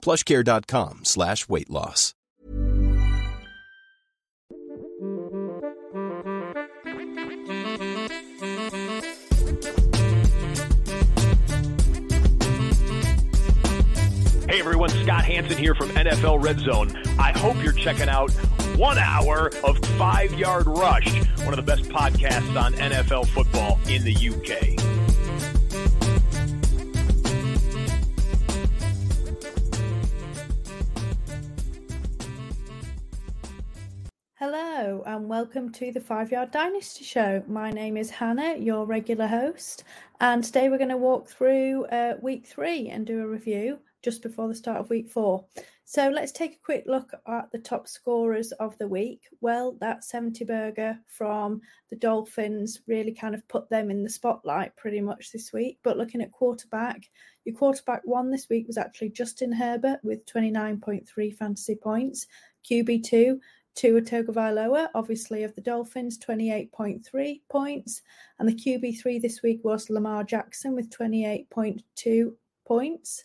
plushcare.com slash weight loss. Hey everyone, Scott Hanson here from NFL Red Zone. I hope you're checking out one hour of Five Yard Rush, one of the best podcasts on NFL football in the UK. Welcome to the Five Yard Dynasty Show. My name is Hannah, your regular host, and today we're going to walk through uh, week three and do a review just before the start of week four. So let's take a quick look at the top scorers of the week. Well, that 70 burger from the Dolphins really kind of put them in the spotlight pretty much this week. But looking at quarterback, your quarterback one this week was actually Justin Herbert with 29.3 fantasy points. QB2, Tua Tagovailoa, obviously of the Dolphins, 28.3 points. And the QB3 this week was Lamar Jackson with 28.2 points.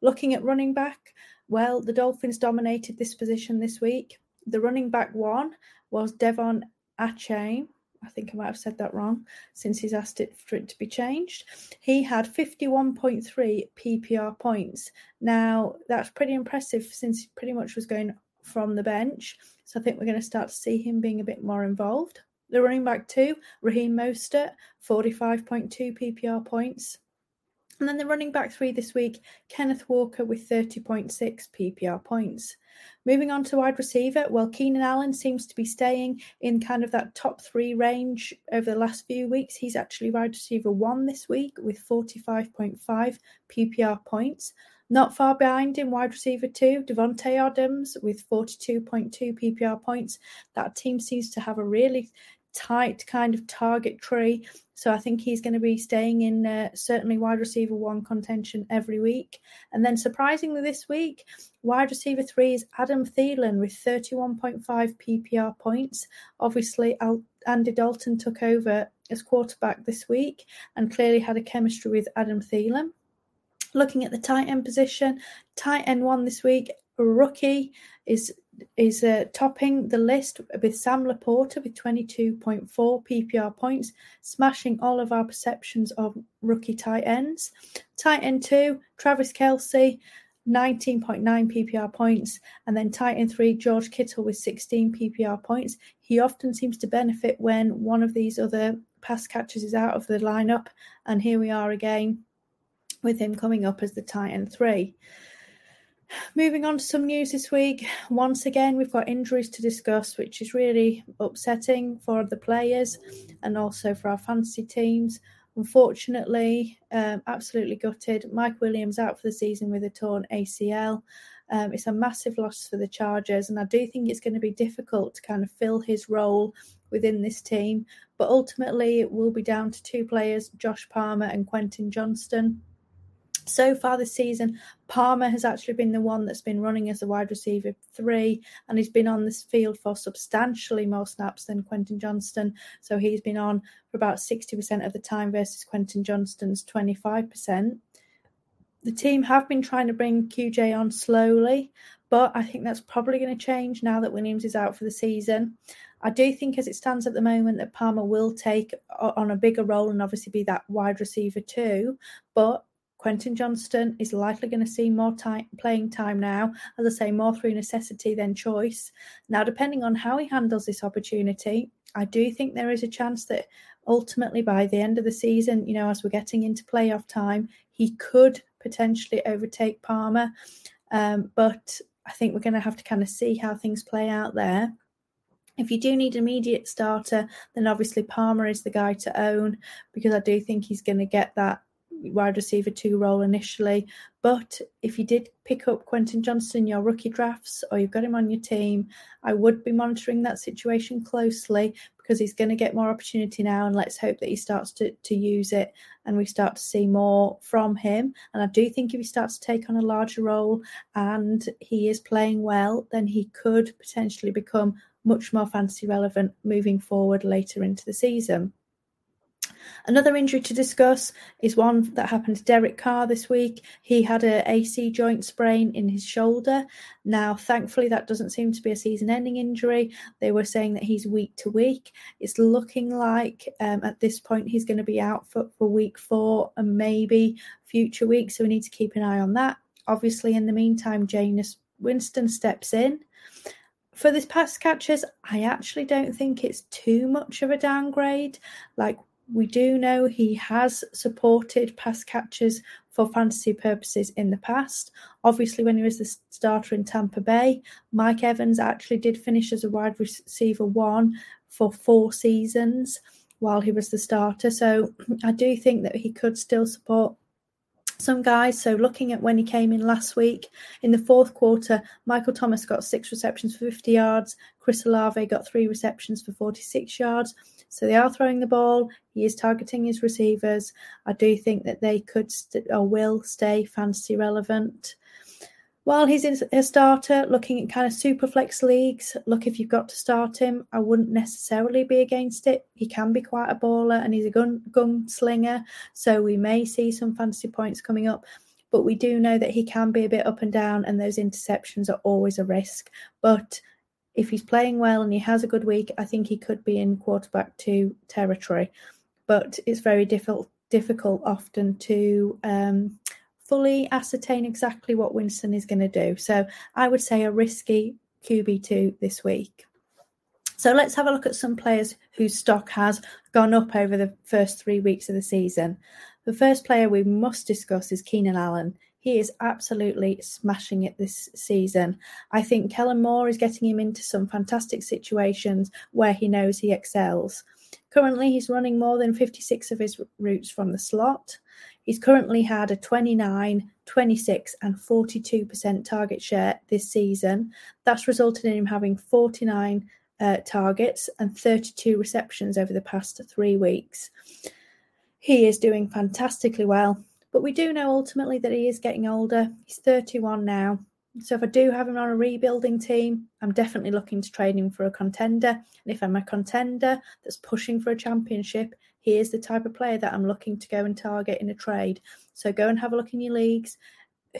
Looking at running back, well, the Dolphins dominated this position this week. The running back one was De'Von Achane. I think I might have said that wrong since he's asked it for it to be changed. He had 51.3 PPR points. Now, that's pretty impressive since he pretty much was going from the bench. So I think we're going to start to see him being a bit more involved. The running back two, Raheem Mostert, 45.2 PPR points. And then the running back three this week, Kenneth Walker with 30.6 PPR points. Moving on to wide receiver, well, Keenan Allen seems to be staying in kind of that top three range over the last few weeks. He's actually wide receiver one this week with 45.5 PPR points. Not far behind in wide receiver two, Davante Adams with 42.2 PPR points. That team seems to have a really tight kind of target tree. So I think he's going to be staying in uh, certainly wide receiver one contention every week. And then surprisingly this week, wide receiver three is Adam Thielen with 31.5 PPR points. Obviously, Andy Dalton took over as quarterback this week and clearly had a chemistry with Adam Thielen. Looking at the tight end position, tight end one this week, rookie is is uh, topping the list with Sam LaPorta with 22.4 PPR points, smashing all of our perceptions of rookie tight ends. Tight end two, Travis Kelce, 19.9 PPR points, and then tight end three, George Kittle with 16 PPR points. He often seems to benefit when one of these other pass catchers is out of the lineup, and here we are again with him coming up as the tight end three. Moving on to some news this week. Once again, we've got injuries to discuss, which is really upsetting for the players and also for our fantasy teams. Unfortunately, um, absolutely gutted. Mike Williams out for the season with a torn ACL. Um, it's a massive loss for the Chargers, and I do think it's going to be difficult to kind of fill his role within this team. But ultimately, it will be down to two players, Josh Palmer and Quentin Johnston. So far this season, Palmer has actually been the one that's been running as a wide receiver three, and he's been on this field for substantially more snaps than Quentin Johnston. So he's been on for about 60% of the time versus Quentin Johnston's 25%. The team have been trying to bring QJ on slowly, but I think that's probably going to change now that Williams is out for the season. I do think, as it stands at the moment, that Palmer will take on a bigger role and obviously be that wide receiver two. But Quentin Johnston is likely going to see more time, playing time now, as I say, more through necessity than choice. Now, depending on how he handles this opportunity, I do think there is a chance that ultimately by the end of the season, you know, as we're getting into playoff time, he could potentially overtake Palmer. Um, but I think we're going to have to kind of see how things play out there. If you do need an immediate starter, then obviously Palmer is the guy to own because I do think he's going to get that wide receiver two role initially. But if you did pick up Quentin Johnston, your rookie drafts, or you've got him on your team, I would be monitoring that situation closely because he's going to get more opportunity now. And let's hope that he starts to, to use it and we start to see more from him. And I do think if he starts to take on a larger role and he is playing well, then he could potentially become much more fantasy relevant moving forward later into the season. Another injury to discuss is one that happened to Derek Carr this week. He had a AC joint sprain in his shoulder. Now, thankfully, that doesn't seem to be a season-ending injury. They were saying that he's week to week. It's looking like um, at this point he's going to be out for, for week four and maybe future weeks. So we need to keep an eye on that. Obviously, in the meantime, Jameis Winston steps in for this pass catchers, I actually don't think it's too much of a downgrade. Like we do know he has supported pass catchers for fantasy purposes in the past. Obviously, when he was the starter in Tampa Bay, Mike Evans actually did finish as a wide receiver one for four seasons while he was the starter. So I do think that he could still support some guys. So looking at when he came in last week in the fourth quarter, Michael Thomas got six receptions for 50 yards. Chris Olave got three receptions for 46 yards. So they are throwing the ball. He is targeting his receivers. I do think that they could st- or will stay fantasy relevant. While he's a starter, looking at kind of super flex leagues, look if you've got to start him, I wouldn't necessarily be against it. He can be quite a baller and he's a gun gun slinger, so we may see some fantasy points coming up. But we do know that he can be a bit up and down, and those interceptions are always a risk. But if he's playing well and he has a good week, I think he could be in quarterback two territory. But it's very difficult difficult often to um, fully ascertain exactly what Winston is going to do. So I would say a risky QB2 this week. So let's have a look at some players whose stock has gone up over the first three weeks of the season. The first player we must discuss is Keenan Allen. He is absolutely smashing it this season. I think Kellen Moore is getting him into some fantastic situations where he knows he excels. Currently, he's running more than 56 of his routes from the slot. He's currently had a 29, 26, and 42% target share this season. That's resulted in him having 49 uh, targets and 32 receptions over the past three weeks. He is doing fantastically well, but we do know ultimately that he is getting older. He's 31 now. So if I do have him on a rebuilding team, I'm definitely looking to trade him for a contender. And if I'm a contender that's pushing for a championship, he is the type of player that I'm looking to go and target in a trade. So go and have a look in your leagues.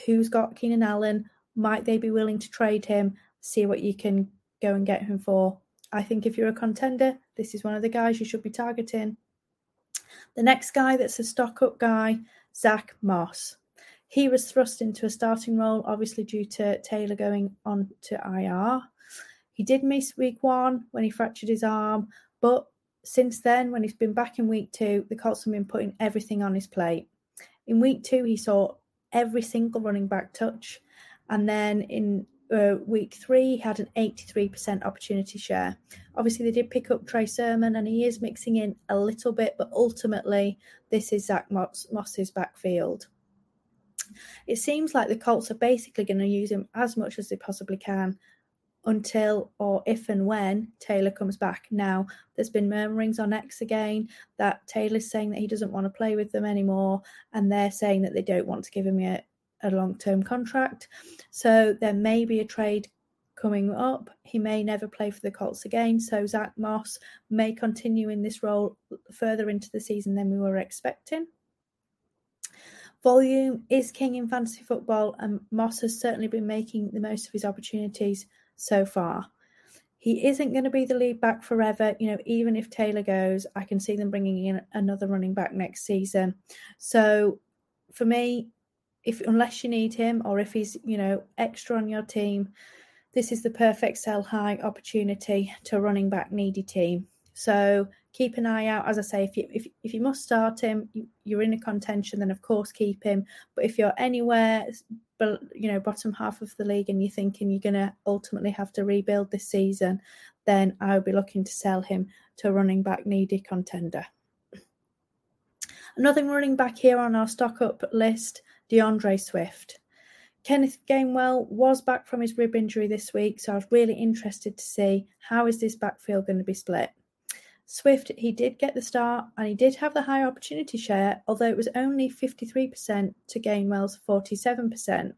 Who's got Keenan Allen? Might they be willing to trade him? See what you can go and get him for. I think if you're a contender, this is one of the guys you should be targeting. The next guy that's a stock up guy, Zach Moss. He was thrust into a starting role, obviously due to Taylor going on to IR. He did miss week one when he fractured his arm, but since then, when he's been back in week two, the Colts have been putting everything on his plate. In week two, he saw every single running back touch. And then in uh, week three, had an 83% opportunity share. Obviously, they did pick up Trey Sermon, and he is mixing in a little bit, but ultimately, this is Zach Moss, Moss's backfield. It seems like the Colts are basically going to use him as much as they possibly can until or if and when Taylor comes back. Now, there's been murmurings on X again that Taylor's saying that he doesn't want to play with them anymore, and they're saying that they don't want to give him a, a long term contract. So there may be a trade coming up. He may never play for the Colts again. So Zach Moss may continue in this role further into the season than we were expecting. Volume is king in fantasy football, and Moss has certainly been making the most of his opportunities so far. He isn't going to be the lead back forever. You know, even if Taylor goes, I can see them bringing in another running back next season. So for me, if unless you need him or if he's, you know, extra on your team, this is the perfect sell high opportunity to running back needy team. So keep an eye out. As I say, if you if, if you must start him, you, are in a contention, then of course keep him. But if you're anywhere, but you know, bottom half of the league, and you're thinking you're going to ultimately have to rebuild this season, then I would be looking to sell him to a running back needy contender. Another running back here on our stock up list, D'Andre Swift. Kenneth Gainwell was back from his rib injury this week, so I was really interested to see how is this backfield going to be split. Swift, he did get the start and he did have the high opportunity share, although it was only 53% to Gainwell's 47%.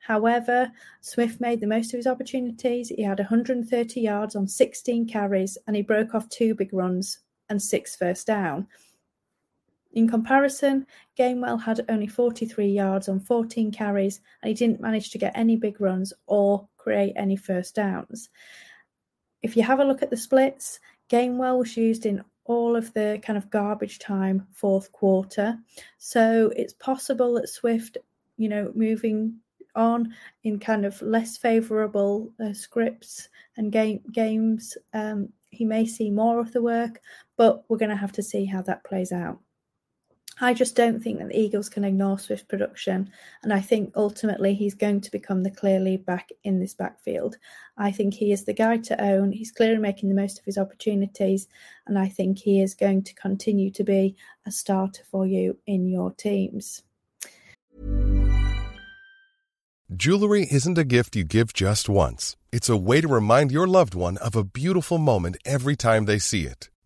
However, Swift made the most of his opportunities. He had 130 yards on 16 carries and he broke off two big runs and six first down. In comparison, Gainwell had only 43 yards on 14 carries and he didn't manage to get any big runs or create any first downs. If you have a look at the splits, Gainwell was used in all of the kind of garbage time fourth quarter. So it's possible that Swift, you know, moving on in kind of less favourable uh, scripts and game, games, um, he may see more of the work, but we're going to have to see how that plays out. I just don't think that the Eagles can ignore Swift production. And I think ultimately he's going to become the clear lead back in this backfield. I think he is the guy to own. He's clearly making the most of his opportunities. And I think he is going to continue to be a starter for you in your teams. Jewelry isn't a gift you give just once, it's a way to remind your loved one of a beautiful moment every time they see it.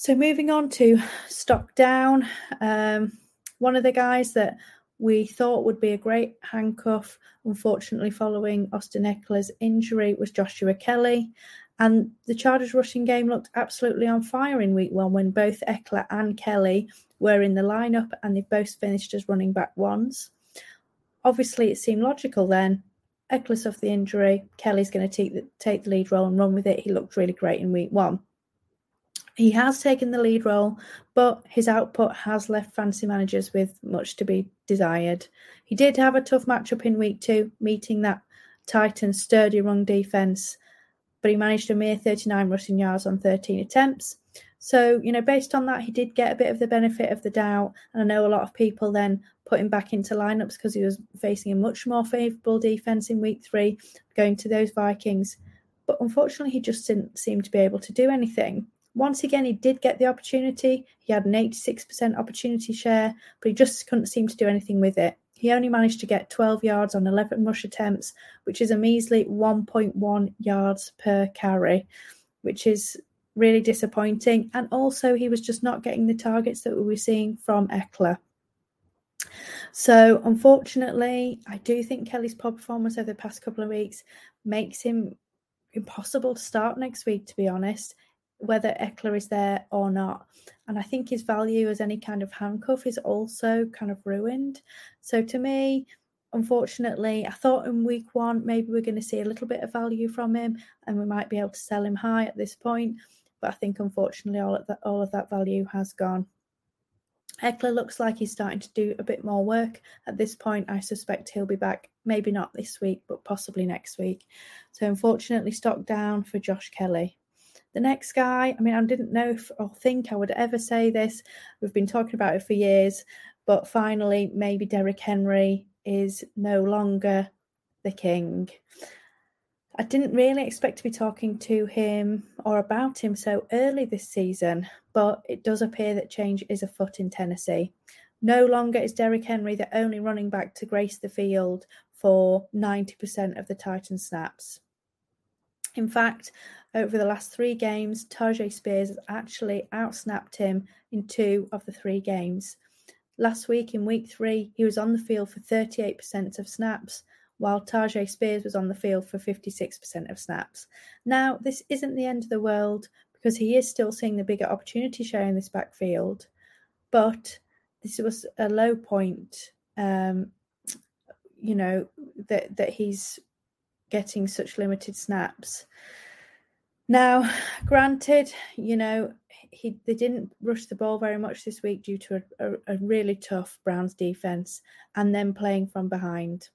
So moving on to stock down, um, one of the guys that we thought would be a great handcuff, unfortunately, following Austin Ekeler's injury, was Joshua Kelley. And the Chargers rushing game looked absolutely on fire in week one when both Ekeler and Kelley were in the lineup and they both finished as running back ones. Obviously, it seemed logical then. Ekeler's off the injury. Kelley's going to take the, take the lead role and run with it. He looked really great in week one. He has taken the lead role, but his output has left fancy managers with much to be desired. He did have a tough matchup in week two, meeting that Titans' sturdy run defense, but he managed a mere 39 rushing yards on 13 attempts. So, you know, based on that, he did get a bit of the benefit of the doubt. And I know a lot of people then put him back into lineups because he was facing a much more favourable defence in week three, going to those Vikings. But unfortunately, he just didn't seem to be able to do anything. Once again, he did get the opportunity. He had an 86% opportunity share, but he just couldn't seem to do anything with it. He only managed to get 12 yards on 11 rush attempts, which is a measly 1.1 yards per carry, which is really disappointing. And also, he was just not getting the targets that we were seeing from Ekeler. So, unfortunately, I do think Kelley's poor performance over the past couple of weeks makes him impossible to start next week, to be honest whether Ekeler is there or not. And I think his value as any kind of handcuff is also kind of ruined. So to me, unfortunately, I thought in week one maybe we're going to see a little bit of value from him and we might be able to sell him high at this point. But I think unfortunately all of that all of that value has gone. Ekeler looks like he's starting to do a bit more work. At this point, I suspect he'll be back, maybe not this week, but possibly next week. So, unfortunately, stock down for Josh Kelley. The next guy, I mean, I didn't know if, or think I would ever say this. We've been talking about it for years, but finally, maybe Derrick Henry is no longer the king. I didn't really expect to be talking to him or about him so early this season, but it does appear that change is afoot in Tennessee. No longer is Derrick Henry the only running back to grace the field for 90% of the Titan snaps. In fact, over the last three games, Tyjae Spears has actually outsnapped him in two of the three games. Last week, in week three, he was on the field for 38% of snaps, while Tyjae Spears was on the field for 56% of snaps. Now, this isn't the end of the world because he is still seeing the bigger opportunity share in this backfield, but this was a low point. Um, you know that that he's getting such limited snaps. Now, granted, you know he they didn't rush the ball very much this week due to a, a, a really tough Browns defense, and then playing from behind.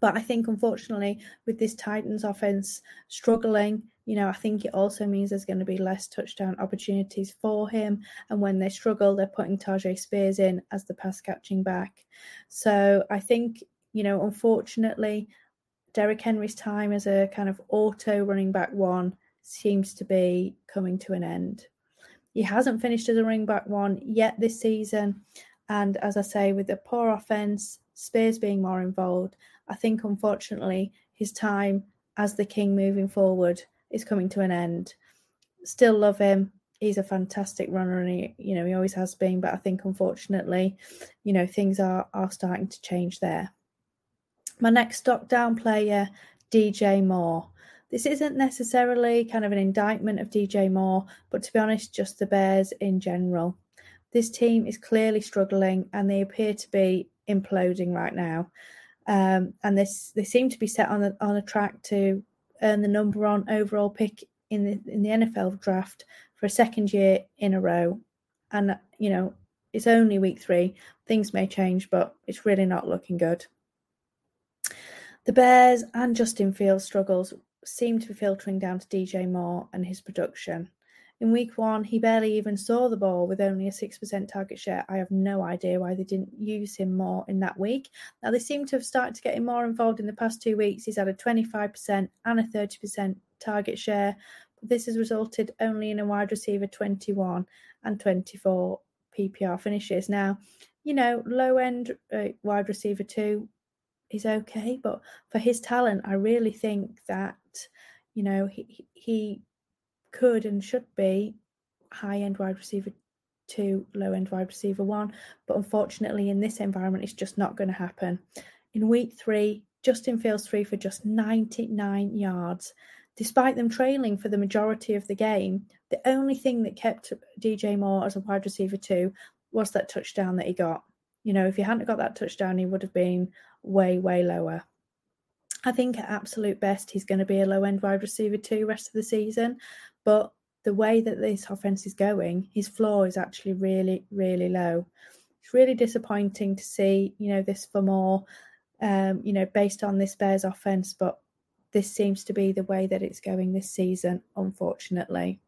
But I think, unfortunately, with this Titans offense struggling, you know, I think it also means there's going to be less touchdown opportunities for him. And when they struggle, they're putting Tyjae Spears in as the pass catching back. So I think, you know, unfortunately, Derrick Henry's time as a kind of auto running back one seems to be coming to an end. He hasn't finished as a running back one yet this season. And as I say, with the poor offense, Spears being more involved, I think unfortunately his time as the king moving forward is coming to an end. Still love him. He's a fantastic runner and he, you know, he always has been, but I think unfortunately, you know, things are are starting to change there. My next stock down player, DJ Moore. This isn't necessarily kind of an indictment of DJ Moore, but to be honest, just the Bears in general. This team is clearly struggling and they appear to be imploding right now. Um, and this they seem to be set on a, on a track to earn the number one overall pick in the in the NFL draft for a second year in a row. And you know, it's only week three. Things may change, but it's really not looking good. The Bears and Justin Fields' struggles seem to be filtering down to DJ Moore and his production. In week one, he barely even saw the ball with only a 6% target share. I have no idea why they didn't use him more in that week. Now, they seem to have started to get him more involved in the past two weeks. He's had a 25% and a 30% target share. But this has resulted only in a wide receiver 21 and 24 PPR finishes. Now, you know, low end uh, wide receiver two is okay, but for his talent, I really think that, you know, he, he could and should be high end wide receiver two, low end wide receiver one. But unfortunately, in this environment, it's just not going to happen. In week three, Justin Fields three for just 99 yards. Despite them trailing for the majority of the game, the only thing that kept DJ Moore as a wide receiver two was that touchdown that he got. You know, if he hadn't got that touchdown, he would have been way, way lower. I think at absolute best, he's going to be a low end wide receiver two, rest of the season. But the way that this offense is going, his floor is actually really, really low. It's really disappointing to see, you know, this for more, um, you know, based on this Bears offense. But this seems to be the way that it's going this season, unfortunately.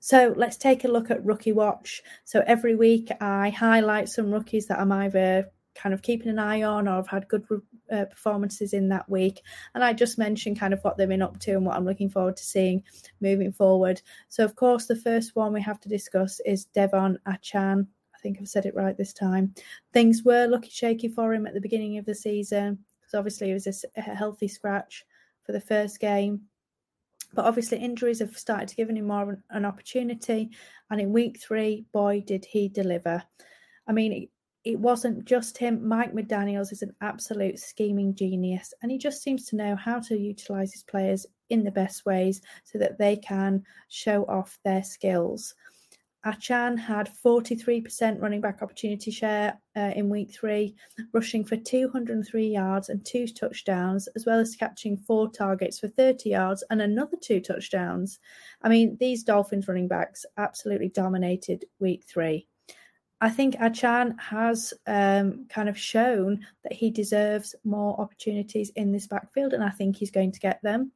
So let's take a look at Rookie Watch. So every week I highlight some rookies that I'm either kind of keeping an eye on or have had good uh, performances in that week. And I just mentioned kind of what they've been up to and what I'm looking forward to seeing moving forward. So, of course, the first one we have to discuss is De'Von Achane. I think I've said it right this time. Things were looking shaky for him at the beginning of the season because obviously it was a, healthy scratch for the first game. But obviously, injuries have started to give him more of an opportunity. And in week three, boy, did he deliver. I mean, it wasn't just him. Mike McDaniels is an absolute scheming genius, and he just seems to know how to utilize his players in the best ways so that they can show off their skills. Achane had 43% running back opportunity share uh, in week three, rushing for 203 yards and two touchdowns, as well as catching four targets for 30 yards and another two touchdowns. I mean, these Dolphins running backs absolutely dominated week three. I think Achane has um, kind of shown that he deserves more opportunities in this backfield, and I think he's going to get them.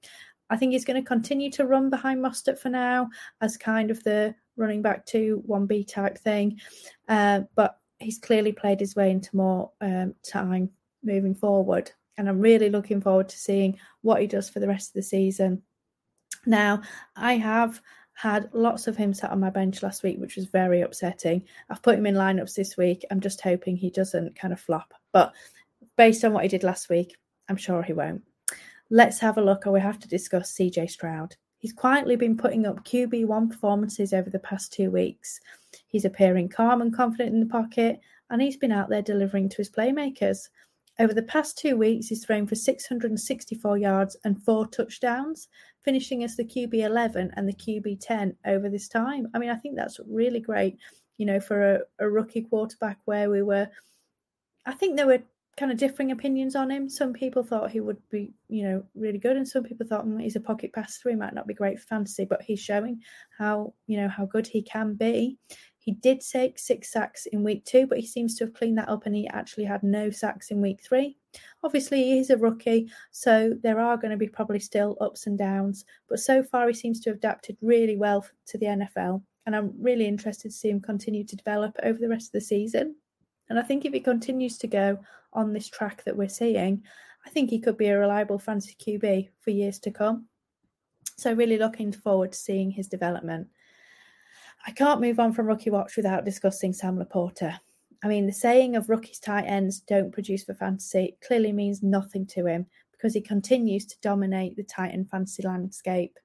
I think he's going to continue to run behind Mostert for now as kind of the running back to 1B type thing. Uh, but he's clearly played his way into more um, time moving forward. And I'm really looking forward to seeing what he does for the rest of the season. Now, I have had lots of him sat on my bench last week, which was very upsetting. I've put him in lineups this week. I'm just hoping he doesn't kind of flop. But based on what he did last week, I'm sure he won't. Let's have a look, or we have to discuss CJ Stroud. He's quietly been putting up QB1 performances over the past two weeks. He's appearing calm and confident in the pocket, and he's been out there delivering to his playmakers. Over the past two weeks, he's thrown for 664 yards and four touchdowns, finishing as the QB 11 and the QB 10 over this time. I mean, I think that's really great, you know, for a, a rookie quarterback where we were. I think there were kind of differing opinions on him. Some people thought he would be, you know, really good, and some people thought mm, he's a pocket passer. He might not be great for fantasy, but he's showing how, you know, how good he can be. He did take six sacks in week two, but he seems to have cleaned that up and he actually had no sacks in week three. Obviously, he is a rookie, so there are going to be probably still ups and downs, but so far he seems to have adapted really well to the NFL. And I'm really interested to see him continue to develop over the rest of the season. And I think if he continues to go on this track that we're seeing, I think he could be a reliable fantasy QB for years to come. So, really looking forward to seeing his development. I can't move on from Rookie Watch without discussing Sam LaPorta. I mean, the saying of rookies tight ends don't produce for fantasy clearly means nothing to him because he continues to dominate the tight end fantasy landscape.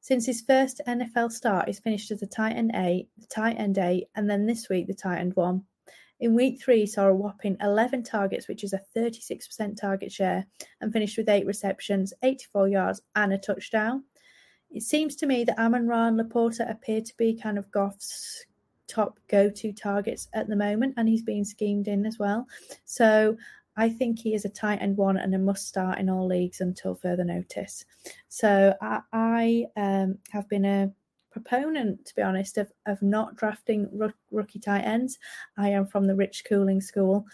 Since his first NFL start, he's finished as a tight end eight, the tight end eight, and then this week the tight end one. In week three, saw a whopping 11 targets, which is a 36% target share, and finished with eight receptions, 84 yards, and a touchdown. It seems to me that Amon Ra and LaPorta appear to be kind of Goff's top go to targets at the moment, and he's being schemed in as well. So I think he is a tight end one and a must start in all leagues until further notice. So I, I um, have been a proponent, to be honest, of, of not drafting rookie tight ends. I am from the Rich Cooling school.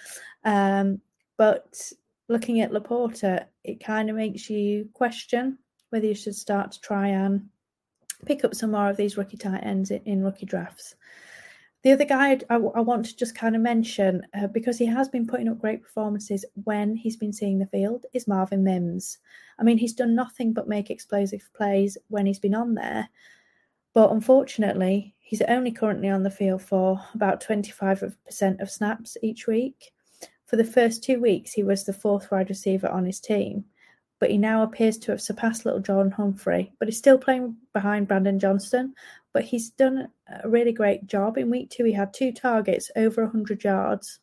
Um, but looking at LaPorta, it kind of makes you question whether you should start to try and pick up some more of these rookie tight ends in, in rookie drafts. The other guy I, I, want to just kind of mention, uh, because he has been putting up great performances when he's been seeing the field, is Marvin Mims. I mean, he's done nothing but make explosive plays when he's been on there. But unfortunately, he's only currently on the field for about 25% of snaps each week. For the first two weeks, he was the fourth wide receiver on his team, but he now appears to have surpassed Lil'Jordan Humphrey. But he's still playing behind Brandon Johnson. But he's done a really great job. In week two, he had two targets over 100 yards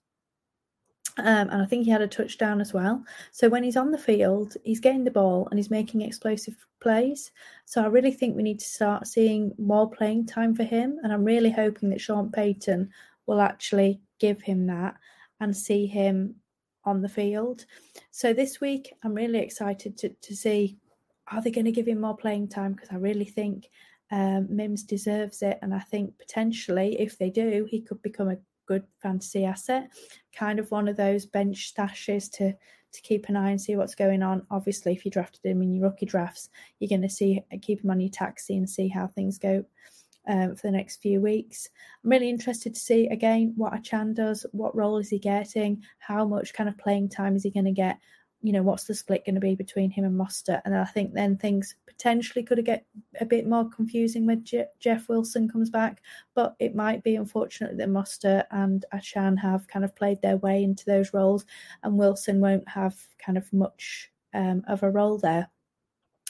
um, and I think he had a touchdown as well. So when he's on the field, he's getting the ball and he's making explosive plays. So I really think we need to start seeing more playing time for him. And I'm really hoping that Sean Payton will actually give him that and see him on the field. So this week, I'm really excited to, to see are they going to give him more playing time? Because I really think um, Mims deserves it. And I think potentially, if they do, he could become a good fantasy asset. Kind of one of those bench stashes to to keep an eye and see what's going on. Obviously, if you drafted him in your rookie drafts, you're going to see keep him on your taxi and see how things go um, for the next few weeks. I'm really interested to see again what Achane does, what role is he getting, how much kind of playing time is he going to get, you know, what's the split going to be between him and Mostert? And I think then things potentially could get a bit more confusing when Je- Jeff Wilson comes back, but it might be unfortunate that Mostert and Achane have kind of played their way into those roles, and Wilson won't have kind of much um, of a role there.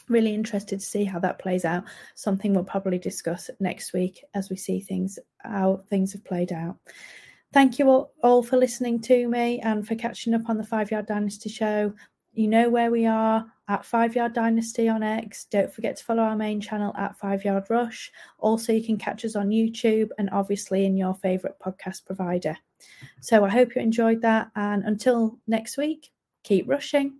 Really interested to see how that plays out. Something we'll probably discuss next week as we see things how things have played out. Thank you all, all for listening to me and for catching up on the Five Yard Dynasty show. You know where we are. at Five Yard Dynasty on X. Don't forget to follow our main channel at Five Yard Rush. Also, you can catch us on YouTube and obviously in your favourite podcast provider. So I hope you enjoyed that. And until next week, keep rushing.